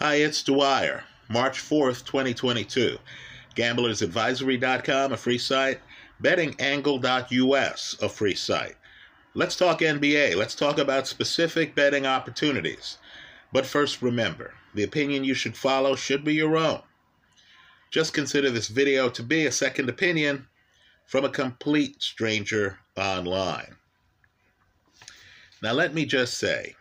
Hi, it's Dwyer. March 4th, 2022. GamblersAdvisory.com, a free site. BettingAngle.us, a free site. Let's talk NBA. Let's talk about specific betting opportunities. But first, remember the opinion you should follow should be your own. Just consider this video to be a second opinion from a complete stranger online. Now, let me just say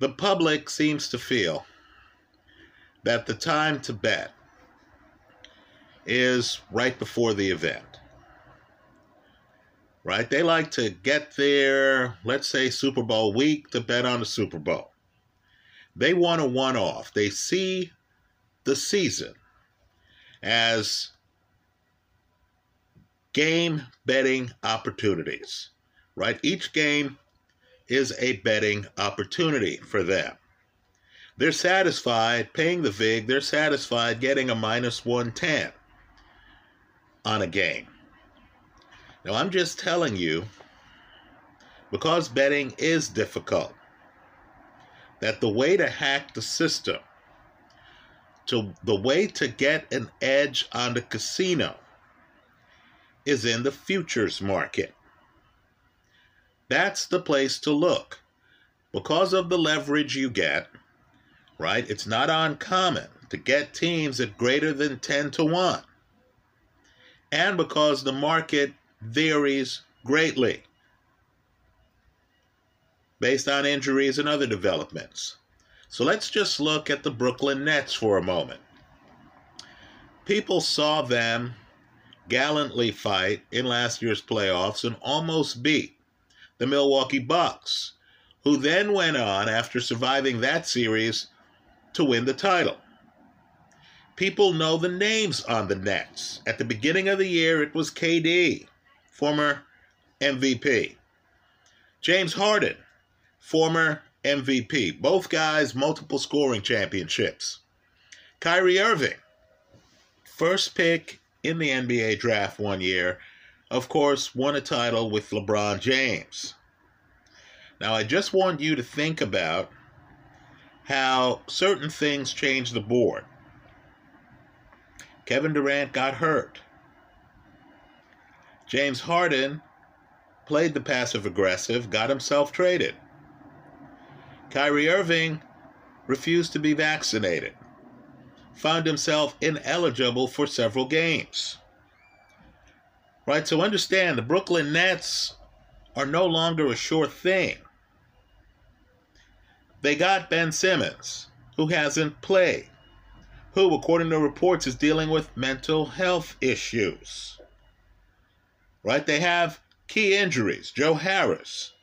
the public seems to feel that the time to bet is right before the event. Right? They like to get there, let's say Super Bowl week, to bet on the Super Bowl. They want a one off. They see the season as game betting opportunities, right? Each game is a betting opportunity for them. They're satisfied paying the VIG, they're satisfied getting a minus 110 on a game. Now, I'm just telling you, because betting is difficult, that the way to hack the system, to the way to get an edge on the casino, is in the futures market. That's the place to look. Because of the leverage you get, right? It's not uncommon to get teams at greater than 10 to 1. And because the market varies greatly based on injuries and other developments. So let's just look at the Brooklyn Nets for a moment. People saw them gallantly fight in last year's playoffs and almost beat the Milwaukee Bucks, who then went on, after surviving that series, to win the title. People know the names on the Nets. At the beginning of the year, it was KD, former MVP. James Harden, former MVP. Both guys, multiple scoring championships. Kyrie Irving, first pick in the NBA draft one year, of course, won a title with LeBron James. Now, I just want you to think about how certain things change the board. Kevin Durant got hurt. James Harden played the passive aggressive, got himself traded. Kyrie Irving refused to be vaccinated, found himself ineligible for several games. Right? So understand the Brooklyn Nets are no longer a sure thing. They got Ben Simmons, who hasn't played, who, according to reports, is dealing with mental health issues. Right? They have key injuries. Joe Harris,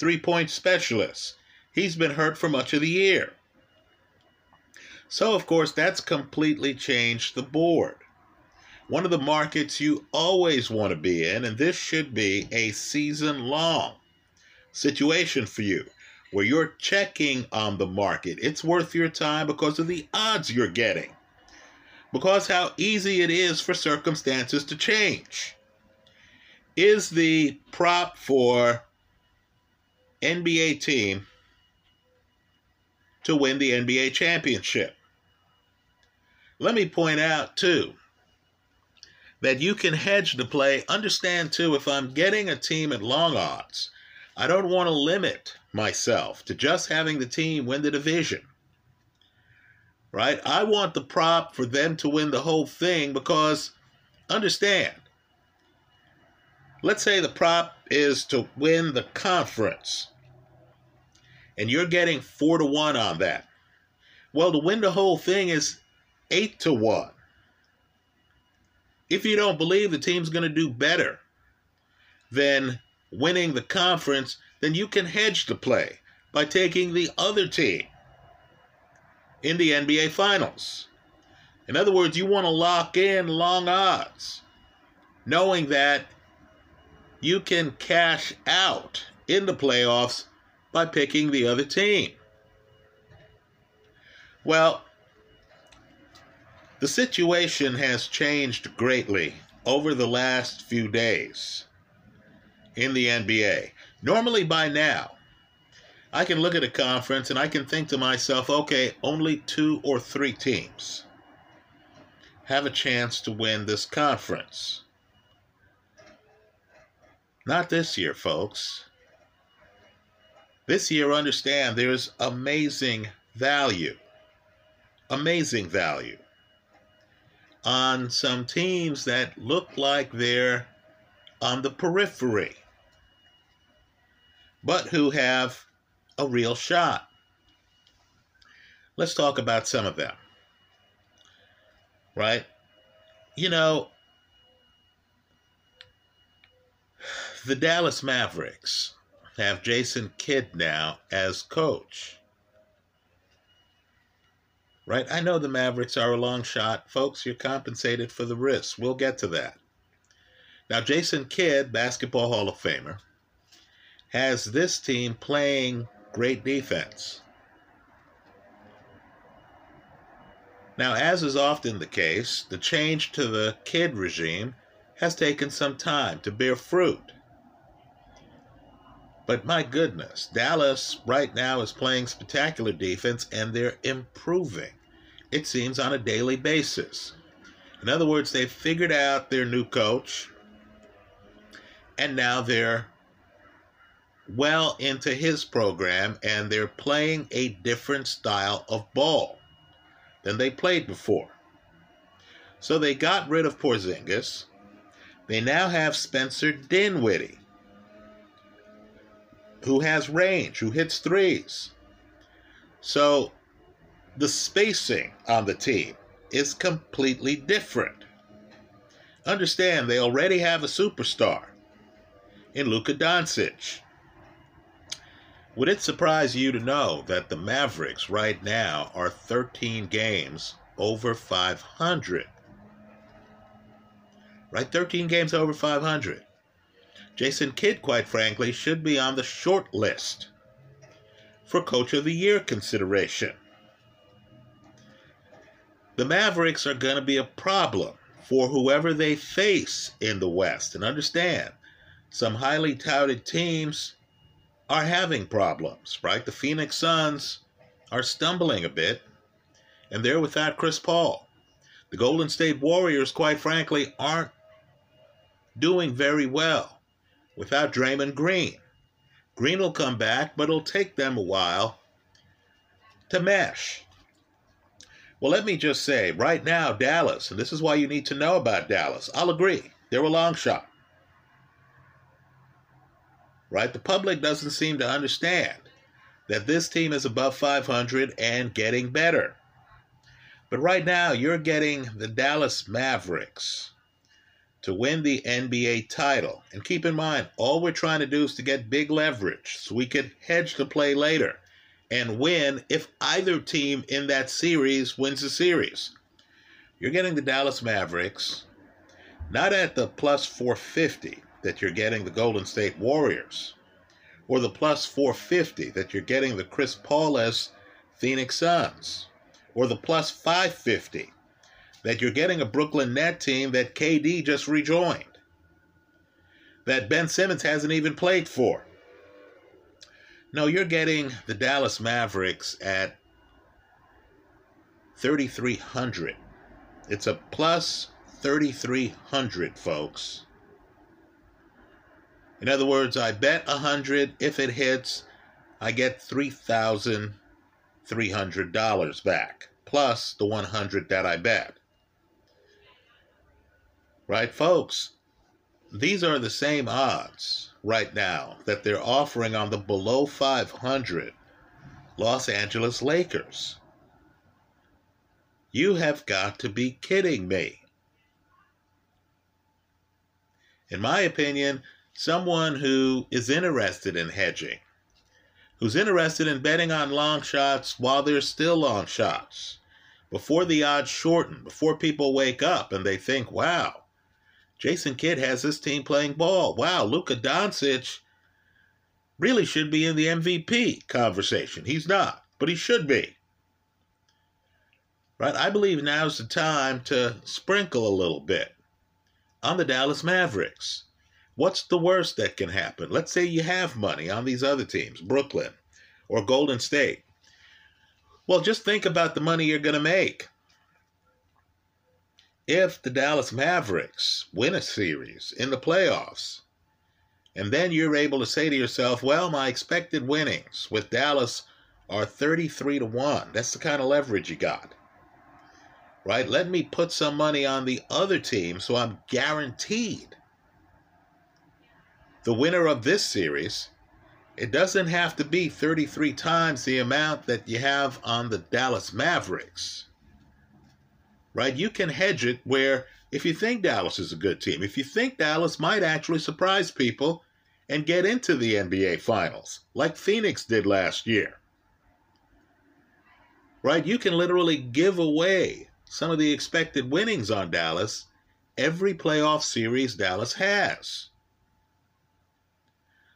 three point specialist, he's been hurt for much of the year. So, of course, that's completely changed the board. One of the markets you always want to be in, and this should be a season long situation for you where you're checking on the market. It's worth your time because of the odds you're getting, because how easy it is for circumstances to change. Is the prop for NBA team to win the NBA championship? Let me point out, too, that you can hedge the play. Understand, too, if I'm getting a team at long odds, I don't want to limit myself to just having the team win the division. Right? I want the prop for them to win the whole thing because understand, let's say the prop is to win the conference and you're getting four to one on that. Well, to win the whole thing is eight to one. If you don't believe the team's going to do better than winning the conference, then you can hedge the play by taking the other team in the NBA Finals. In other words, you want to lock in long odds, knowing that you can cash out in the playoffs by picking the other team. Well, the situation has changed greatly over the last few days in the NBA. Normally, by now, I can look at a conference and I can think to myself, okay, only two or three teams have a chance to win this conference. Not this year, folks. This year, understand there's amazing value, amazing value on some teams that look like they're on the periphery, but who have a real shot. Let's talk about some of them. Right? You know, the Dallas Mavericks have Jason Kidd now as coach. Right? I know the Mavericks are a long shot. Folks, you're compensated for the risk. We'll get to that. Now, Jason Kidd, Basketball Hall of Famer, has this team playing great defense. Now, as is often the case, the change to the Kidd regime has taken some time to bear fruit. But my goodness, Dallas right now is playing spectacular defense and they're improving, it seems, on a daily basis. In other words, they've figured out their new coach and now they're well into his program and they're playing a different style of ball than they played before. So they got rid of Porzingis. They now have Spencer Dinwiddie, who has range, who hits threes. So the spacing on the team is completely different. Understand, they already have a superstar in Luka Doncic. Would it surprise you to know that the Mavericks right now are 13 games over 500? Right? 13 games over 500. Jason Kidd, quite frankly, should be on the short list for Coach of the Year consideration. The Mavericks are going to be a problem for whoever they face in the West. And understand, some highly touted teams are having problems, right? The Phoenix Suns are stumbling a bit, and they're without Chris Paul. The Golden State Warriors, quite frankly, aren't doing very well without Draymond Green. Green will come back, but it'll take them a while to mesh. Well, let me just say right now, Dallas, and this is why you need to know about Dallas. I'll agree, they're a long shot right? The public doesn't seem to understand that this team is above 500 and getting better. But right now, you're getting the Dallas Mavericks to win the NBA title. And keep in mind, all we're trying to do is to get big leverage so we could hedge the play later and win if either team in that series wins the series. You're getting the Dallas Mavericks not at the plus 450, that you're getting the Golden State Warriors, or the plus 450 that you're getting the Chris Paul-less Phoenix Suns, or the plus 550 that you're getting a Brooklyn Net team that KD just rejoined, that Ben Simmons hasn't even played for. No, you're getting the Dallas Mavericks at 3,300. It's a plus 3,300, folks. In other words, I bet a 100. If it hits, I get $3,300 back, plus the 100 that I bet. Right, folks? These are the same odds right now that they're offering on the below 500 Los Angeles Lakers. You have got to be kidding me. In my opinion, someone who is interested in hedging, who's interested in betting on long shots while they're still long shots, before the odds shorten, before people wake up and they think, wow, Jason Kidd has this team playing ball. Wow, Luka Doncic really should be in the MVP conversation. He's not, but he should be. Right? I believe now's the time to sprinkle a little bit on the Dallas Mavericks. What's the worst that can happen? Let's say you have money on these other teams, Brooklyn or Golden State. Well, just think about the money you're going to make. If the Dallas Mavericks win a series in the playoffs, and then you're able to say to yourself, well, my expected winnings with Dallas are 33 to 1. That's the kind of leverage you got. Right? Let me put some money on the other team so I'm guaranteed the winner of this series. It doesn't have to be 33 times the amount that you have on the Dallas Mavericks. Right? You can hedge it where if you think Dallas is a good team, if you think Dallas might actually surprise people and get into the NBA Finals, like Phoenix did last year, right? You can literally give away some of the expected winnings on Dallas every playoff series Dallas has.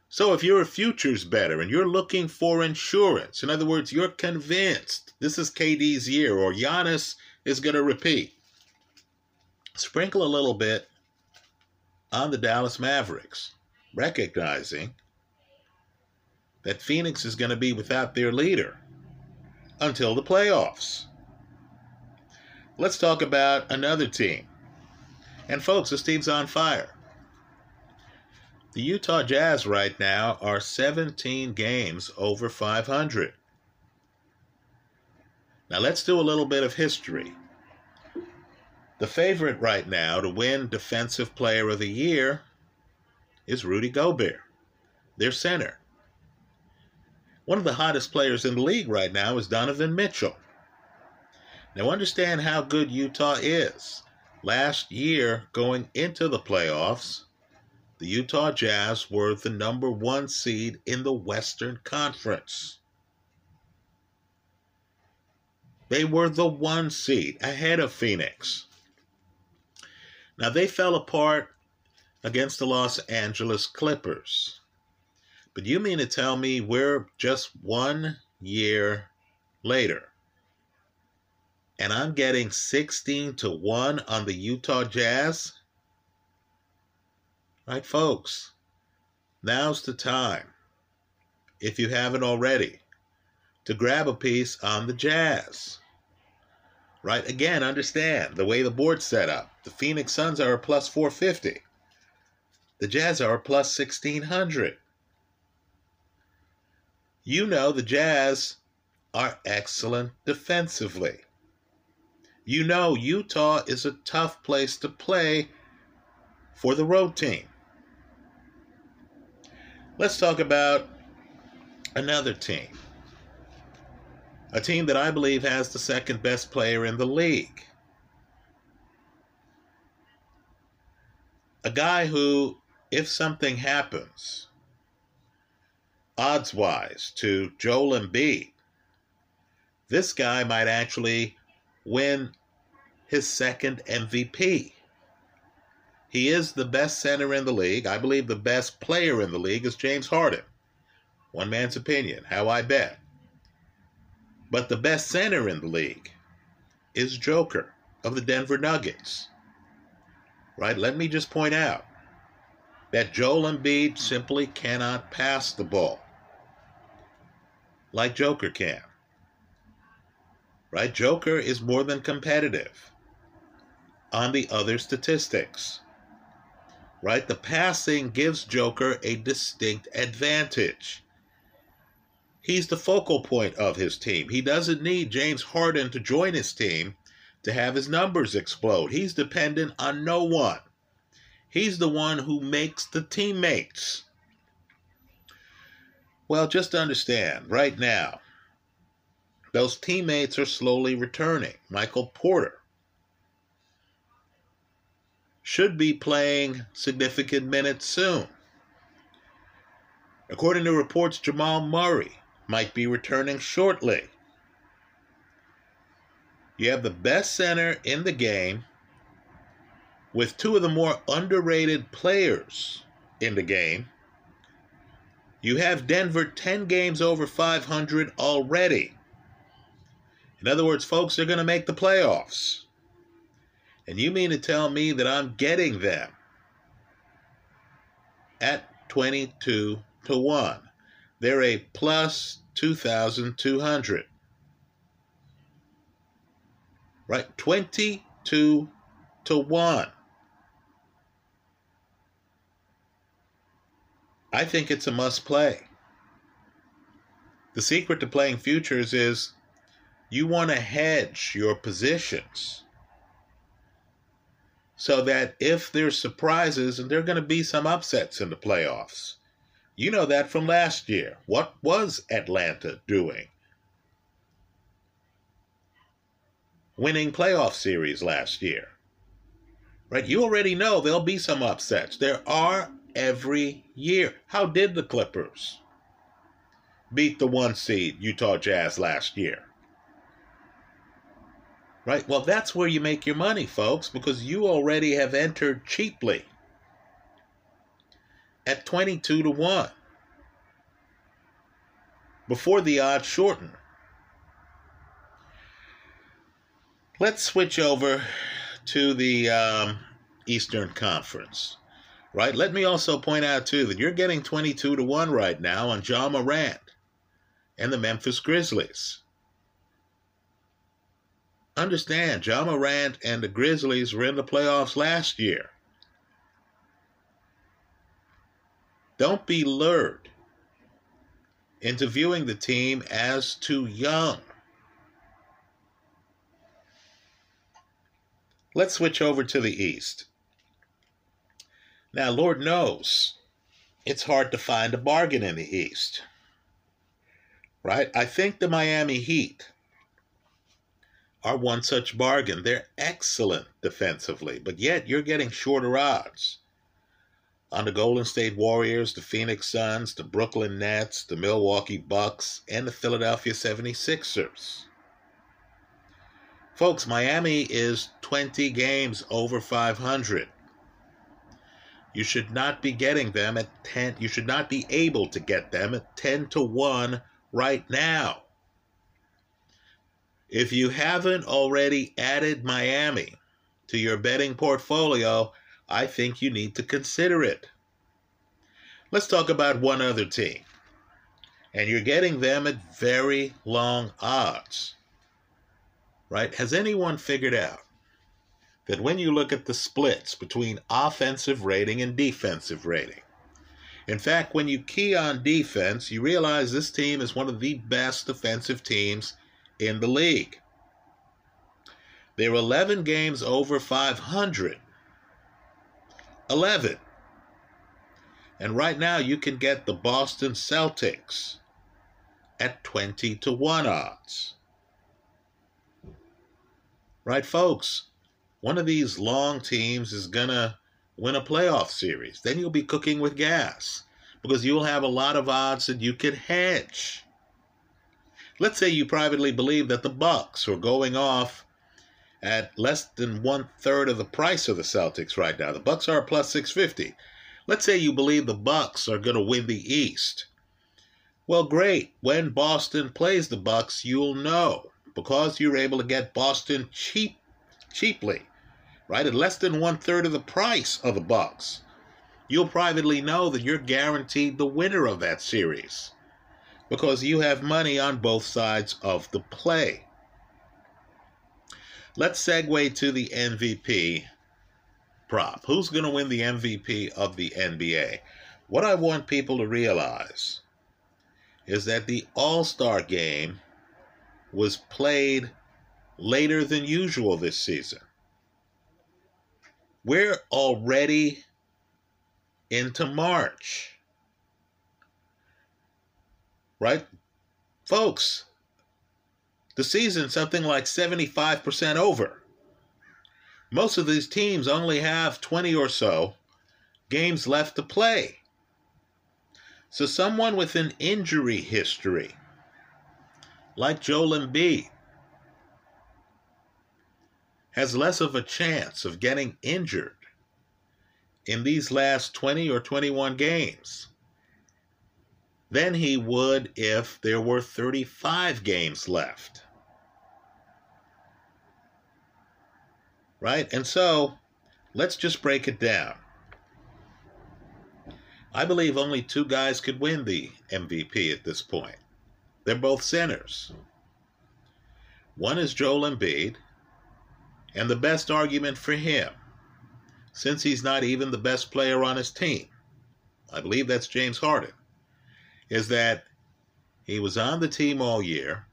So if you're a futures better and you're looking for insurance, in other words, you're convinced this is KD's year or Giannis is going to repeat, sprinkle a little bit on the Dallas Mavericks, recognizing that Phoenix is going to be without their leader until the playoffs. Let's talk about another team. And folks, this team's on fire. The Utah Jazz right now are 17 games over 500. Now let's do a little bit of history. The favorite right now to win Defensive Player of the Year is Rudy Gobert, their center. One of the hottest players in the league right now is Donovan Mitchell. Now, understand how good Utah is. Last year, going into the playoffs, the Utah Jazz were the number one seed in the Western Conference. They were the one seed ahead of Phoenix. Now, they fell apart against the Los Angeles Clippers. But you mean to tell me we're just one year later and I'm getting 16 to 1 on the Utah Jazz? Right, folks? Now's the time, if you haven't already, to grab a piece on the Jazz. Right? Again, understand the way the board's set up. The Phoenix Suns are a plus 450. The Jazz are a plus 1600 you know the Jazz are excellent defensively. You know Utah is a tough place to play for the road team. Let's talk about another team. A team that I believe has the second best player in the league. A guy who, if something happens, odds wise to Joel Embiid, this guy might actually win his second MVP. He is the best center in the league. I believe the best player in the league is James Harden. One man's opinion, how I bet. But the best center in the league is Joker of the Denver Nuggets. Right? Let me just point out that Joel Embiid simply cannot pass the ball like Joker can. Right? Joker is more than competitive on the other statistics. Right? The passing gives Joker a distinct advantage. He's the focal point of his team. He doesn't need James Harden to join his team to have his numbers explode. He's dependent on no one. He's the one who makes the teammates. Well, just understand right now, those teammates are slowly returning. Michael Porter should be playing significant minutes soon. According to reports, Jamal Murray might be returning shortly. You have the best center in the game with two of the more underrated players in the game you have Denver 10 games over 500 already. In other words, folks, they're going to make the playoffs. And you mean to tell me that I'm getting them at 22 to 1? They're a plus 2,200. Right? 22 to 1. I think it's a must play. The secret to playing futures is you want to hedge your positions so that if there's surprises, and there are going to be some upsets in the playoffs, you know that from last year. What was Atlanta doing? Winning playoff series last year. Right? You already know there'll be some upsets. There are every year. How did the Clippers beat the one seed Utah Jazz last year? Right? Well, that's where you make your money, folks, because you already have entered cheaply at 22 to 1 before the odds shorten. Let's switch over to the um, Eastern Conference right? Let me also point out, too, that you're getting 22 to 1 right now on Ja Morant and the Memphis Grizzlies. Understand, Ja Morant and the Grizzlies were in the playoffs last year. Don't be lured into viewing the team as too young. Let's switch over to the East. Now, Lord knows it's hard to find a bargain in the East. Right? I think the Miami Heat are one such bargain. They're excellent defensively, but yet you're getting shorter odds on the Golden State Warriors, the Phoenix Suns, the Brooklyn Nets, the Milwaukee Bucks, and the Philadelphia 76ers. Folks, Miami is 20 games over 500. You should not be getting them at 10. You should not be able to get them at 10 to 1 right now. If you haven't already added Miami to your betting portfolio, I think you need to consider it. Let's talk about one other team. And you're getting them at very long odds. Right? Has anyone figured out that when you look at the splits between offensive rating and defensive rating, in fact, when you key on defense, you realize this team is one of the best defensive teams in the league. They're 11 games over 500. 11. And right now you can get the Boston Celtics at 20 to 1 odds. Right, folks? one of these long teams is going to win a playoff series. Then you'll be cooking with gas because you'll have a lot of odds that you could hedge. Let's say you privately believe that the Bucks are going off at less than one third of the price of the Celtics right now. The Bucks are plus 650. Let's say you believe the Bucks are going to win the East. Well, great. When Boston plays the Bucks, you'll know because you're able to get Boston cheap cheaply right? At less than one third of the price of the Bucks. You'll privately know that you're guaranteed the winner of that series because you have money on both sides of the play. Let's segue to the MVP prop. Who's going to win the MVP of the NBA? What I want people to realize is that the All Star game was played later than usual this season. We're already into March. Right? Folks, the season's something like 75% over. Most of these teams only have 20 or so games left to play. So, someone with an injury history, like Joel Embiid, has less of a chance of getting injured in these last 20 or 21 games than he would if there were 35 games left. Right? And so let's just break it down. I believe only two guys could win the MVP at this point. They're both centers. One is Joel Embiid, and the best argument for him, since he's not even the best player on his team, I believe that's James Harden, is that he was on the team all year.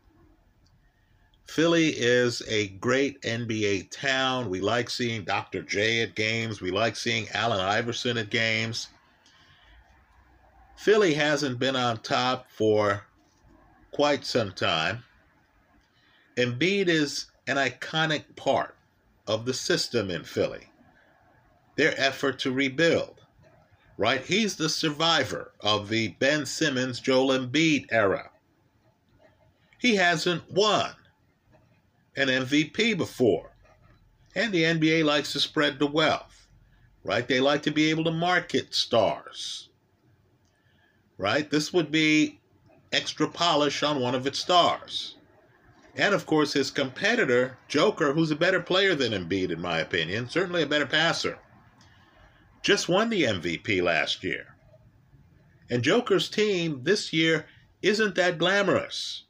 Philly is a great NBA town. We like seeing Dr. J at games. We like seeing Allen Iverson at games. Philly hasn't been on top for quite some time. Embiid is an iconic part of the system in Philly, their effort to rebuild, right? He's the survivor of the Ben Simmons, Joel Embiid era. He hasn't won an MVP before. And the NBA likes to spread the wealth, right? They like to be able to market stars, right? This would be extra polish on one of its stars. And of course, his competitor, Joker, who's a better player than Embiid, in my opinion, certainly a better passer, just won the MVP last year. And Joker's team this year isn't that glamorous,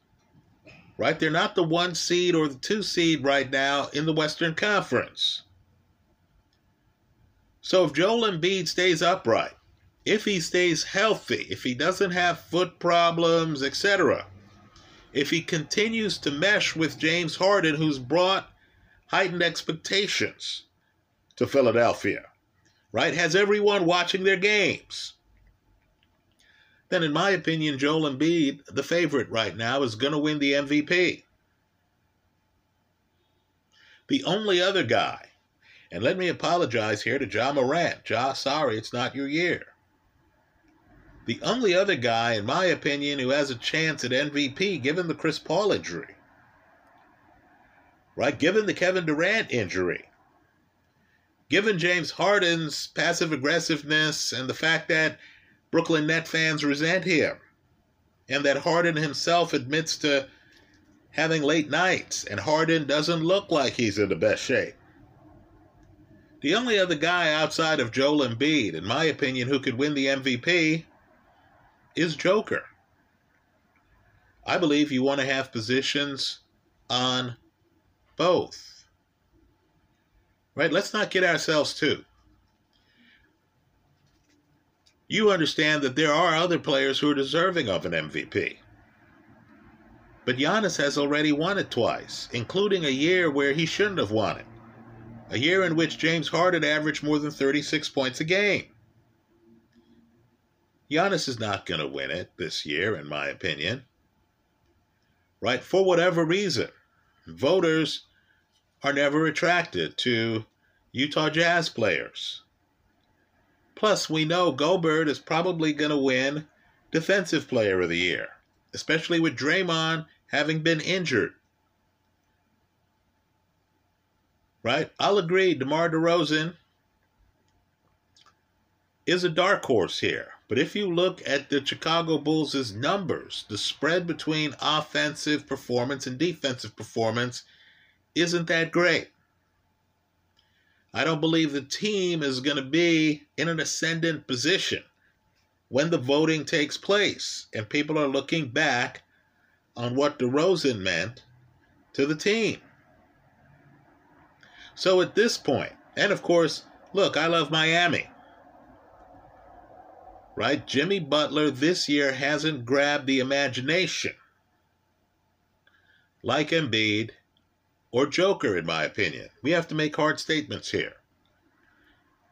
right? They're not the one seed or the two seed right now in the Western Conference. So if Joel Embiid stays upright, if he stays healthy, if he doesn't have foot problems, etc., if he continues to mesh with James Harden, who's brought heightened expectations to Philadelphia, right? Has everyone watching their games. Then, in my opinion, Joel Embiid, the favorite right now, is going to win the MVP. The only other guy, and let me apologize here to Ja Morant. Ja, sorry, it's not your year. The only other guy, in my opinion, who has a chance at MVP, given the Chris Paul injury, right? Given the Kevin Durant injury, given James Harden's passive aggressiveness and the fact that Brooklyn Net fans resent him, and that Harden himself admits to having late nights, and Harden doesn't look like he's in the best shape. The only other guy outside of Joel Embiid, in my opinion, who could win the MVP is Joker. I believe you want to have positions on both. Right? Let's not get ourselves too. You understand that there are other players who are deserving of an MVP. But Giannis has already won it twice, including a year where he shouldn't have won it. A year in which James Harden averaged more than 36 points a game. Giannis is not going to win it this year, in my opinion. Right? For whatever reason, voters are never attracted to Utah Jazz players. Plus, we know Gobert is probably going to win Defensive Player of the Year, especially with Draymond having been injured. Right? I'll agree, DeMar DeRozan is a dark horse here. But if you look at the Chicago Bulls' numbers, the spread between offensive performance and defensive performance isn't that great. I don't believe the team is going to be in an ascendant position when the voting takes place and people are looking back on what DeRozan meant to the team. So at this point, and of course, look, I love Miami right? Jimmy Butler this year hasn't grabbed the imagination like Embiid or Joker, in my opinion. We have to make hard statements here.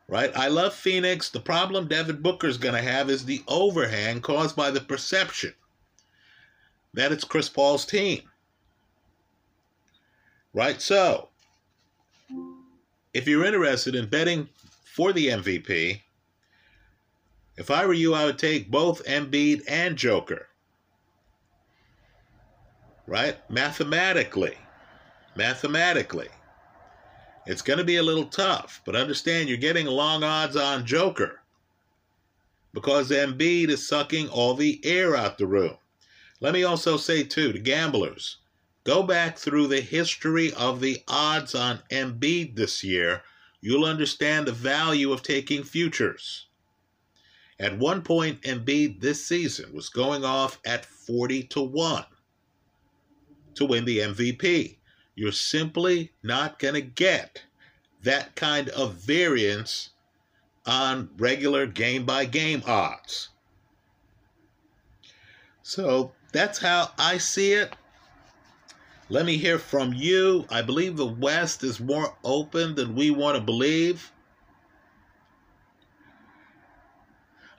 Right? I love Phoenix. The problem Devin Booker's going to have is the overhang caused by the perception that it's Chris Paul's team. Right? So, if you're interested in betting for the MVP, if I were you, I would take both Embiid and Joker. Right? Mathematically. Mathematically. It's going to be a little tough, but understand you're getting long odds on Joker because Embiid is sucking all the air out the room. Let me also say, too, to gamblers, go back through the history of the odds on Embiid this year. You'll understand the value of taking futures. At one point, Embiid this season was going off at 40 to 1. to win the MVP. You're simply not going to get that kind of variance on regular game by game odds. So that's how I see it. Let me hear from you. I believe the West is more open than we want to believe.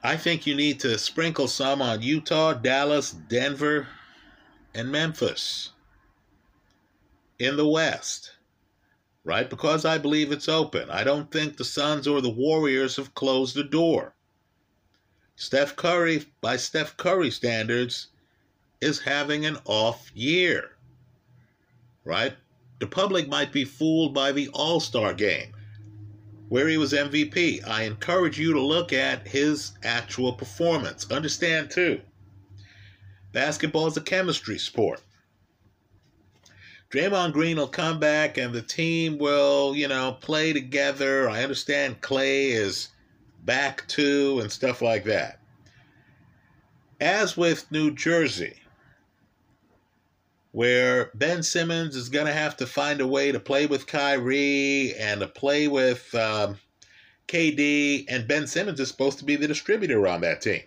I think you need to sprinkle some on Utah, Dallas, Denver, and Memphis in the West, right? Because I believe it's open. I don't think the Suns or the Warriors have closed the door. Steph Curry, by Steph Curry standards, is having an off year, right? The public might be fooled by the All Star game where he was MVP. I encourage you to look at his actual performance. Understand, too, basketball is a chemistry sport. Draymond Green will come back and the team will, you know, play together. I understand Clay is back too and stuff like that. As with New Jersey, where Ben Simmons is going to have to find a way to play with Kyrie and to play with um, KD, and Ben Simmons is supposed to be the distributor on that team.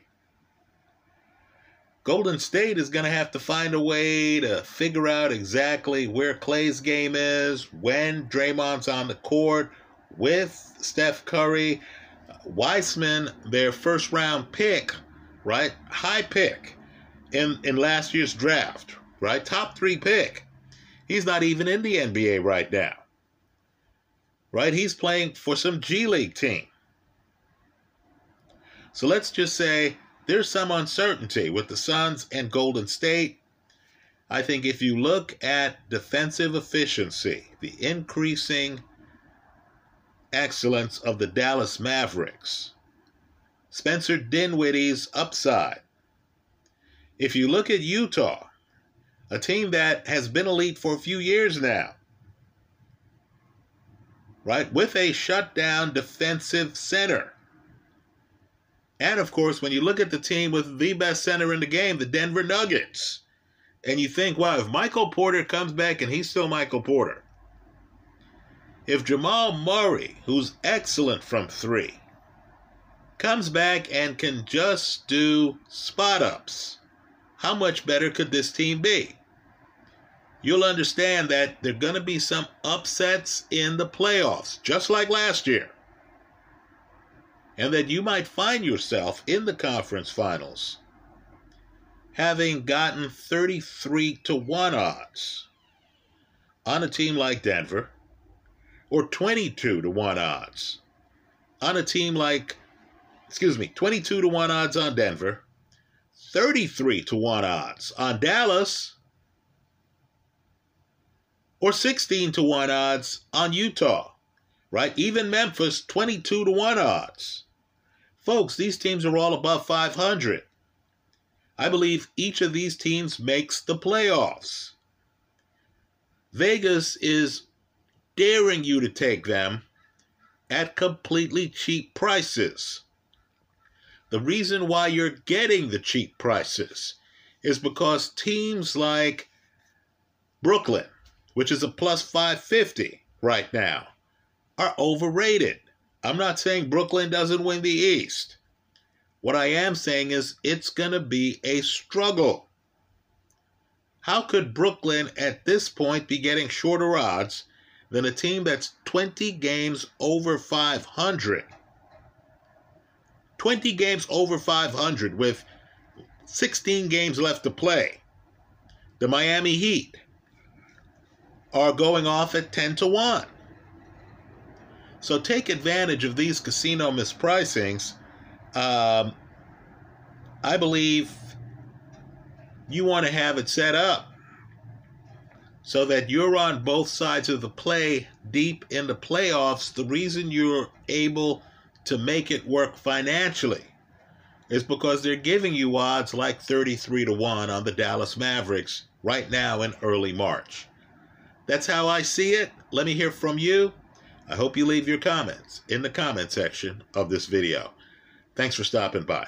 Golden State is going to have to find a way to figure out exactly where Clay's game is, when Draymond's on the court, with Steph Curry, Wiseman, their first round pick, right? High pick in, in last year's draft, right? Top three pick. He's not even in the NBA right now. Right? He's playing for some G League team. So let's just say there's some uncertainty with the Suns and Golden State. I think if you look at defensive efficiency, the increasing excellence of the Dallas Mavericks, Spencer Dinwiddie's upside. If you look at Utah, a team that has been elite for a few years now, right, with a shutdown defensive center. And of course, when you look at the team with the best center in the game, the Denver Nuggets, and you think, wow, if Michael Porter comes back and he's still Michael Porter, if Jamal Murray, who's excellent from three, comes back and can just do spot ups, how much better could this team be? You'll understand that there are going to be some upsets in the playoffs, just like last year. And that you might find yourself in the conference finals having gotten 33 to 1 odds on a team like Denver or 22 to 1 odds on a team like excuse me, 22 to 1 odds on Denver 33 to 1 odds on Dallas, or 16 to 1 odds on Utah, right? Even Memphis, 22 to 1 odds. Folks, these teams are all above 500. I believe each of these teams makes the playoffs. Vegas is daring you to take them at completely cheap prices. The reason why you're getting the cheap prices is because teams like Brooklyn, which is a plus 550 right now, are overrated. I'm not saying Brooklyn doesn't win the East. What I am saying is it's going to be a struggle. How could Brooklyn at this point be getting shorter odds than a team that's 20 games over 500? 20 games over 500 with 16 games left to play. The Miami Heat are going off at 10 to 1. So take advantage of these casino mispricings. Um, I believe you want to have it set up so that you're on both sides of the play deep in the playoffs. The reason you're able to make it work financially is because they're giving you odds like 33 to 1 on the Dallas Mavericks right now in early March. That's how I see it. Let me hear from you. I hope you leave your comments in the comment section of this video. Thanks for stopping by.